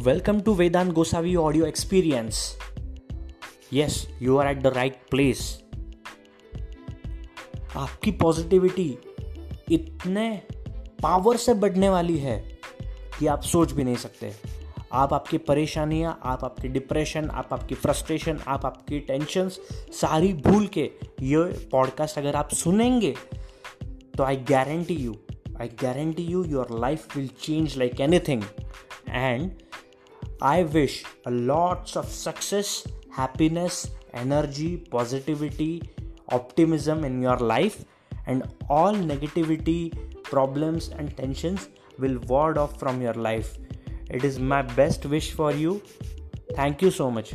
Welcome to Vedant Gosavi audio experience. Yes, you are at the right place. आपकी positivity इतने power से बढ़ने वाली है कि आप सोच भी नहीं सकते आप आपकी परेशानियाँ आप आपकी डिप्रेशन आप आपकी फ्रस्ट्रेशन आप आपकी टेंशन्स सारी भूल के ये पॉडकास्ट अगर आप सुनेंगे तो I guarantee you I guarantee you your life will change like anything and I wish lots of success, happiness, energy, positivity, optimism in your life, and all negativity, problems, and tensions will ward off from your life. It is my best wish for you. Thank you so much.